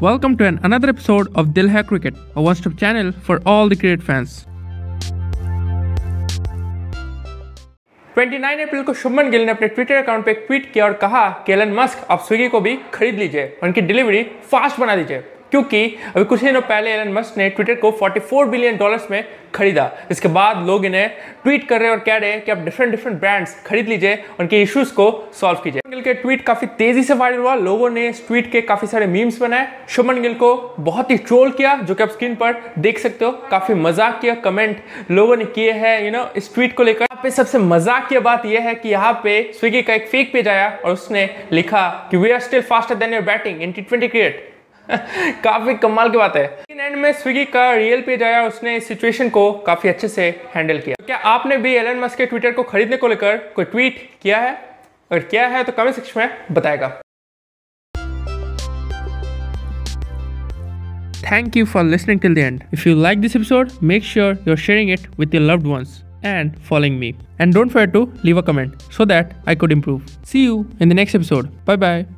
Welcome to an another episode of Dil Hai Cricket, a one-stop channel for all the cricket fans. 29 अप्रैल को शुभमन गिल ने अपने Twitter account पे tweet किया और कहा कि एलन मस्क आप स्विगी को भी खरीद लीजिए उनकी डिलीवरी फास्ट बना दीजिए क्योंकि अभी कुछ दिनों पहले एलन मस्क ने ट्विटर को 44 बिलियन डॉलर्स में खरीदा। इसके बाद लोग इन्हें ट्वीट कर रहे और कह रहे हैं कि आप डिफरेंट डिफरेंट ब्रांड्स खरीद लीजिए, उनके इश्यूज़ को सॉल्व कीजिए। गिल के ट्वीट काफ़ी तेज़ी से वायरल हुआ। लोगों ने इस ट्वीट के काफ़ी सारे मीम्स बनाए। शुभमन गिल को बहुत ही ट्रोल किया, जो कि आप स्क्रीन पर देख सकते हो। काफ़ी मज़ाक किया कमेंट लोगों ने किए हैं यू नो इस ट्वीट को लेकर। पे सबसे मज़ाक की बात यह है कि यहाँ पे स्विगी का एक फेक पेज आया और उसने लिखा कि we are still faster than your batting in T twenty cricket काफ़ी कमाल की बात है इन एंड में स्विगी का रियल पेज आया उसने इस सिचुएशन को काफ़ी अच्छे से हैंडल किया तो क्या आपने भी एलन मस्क के ट्विटर को खरीदने को लेकर कोई ट्वीट किया है अगर किया है तो कमेंट सेक्शन में बताएगा Thank you for listening till the end. If you like this episode, make sure you're sharing it with your loved ones and following me. And don't forget to leave a comment so that I could improve. See you in the next episode. Bye bye.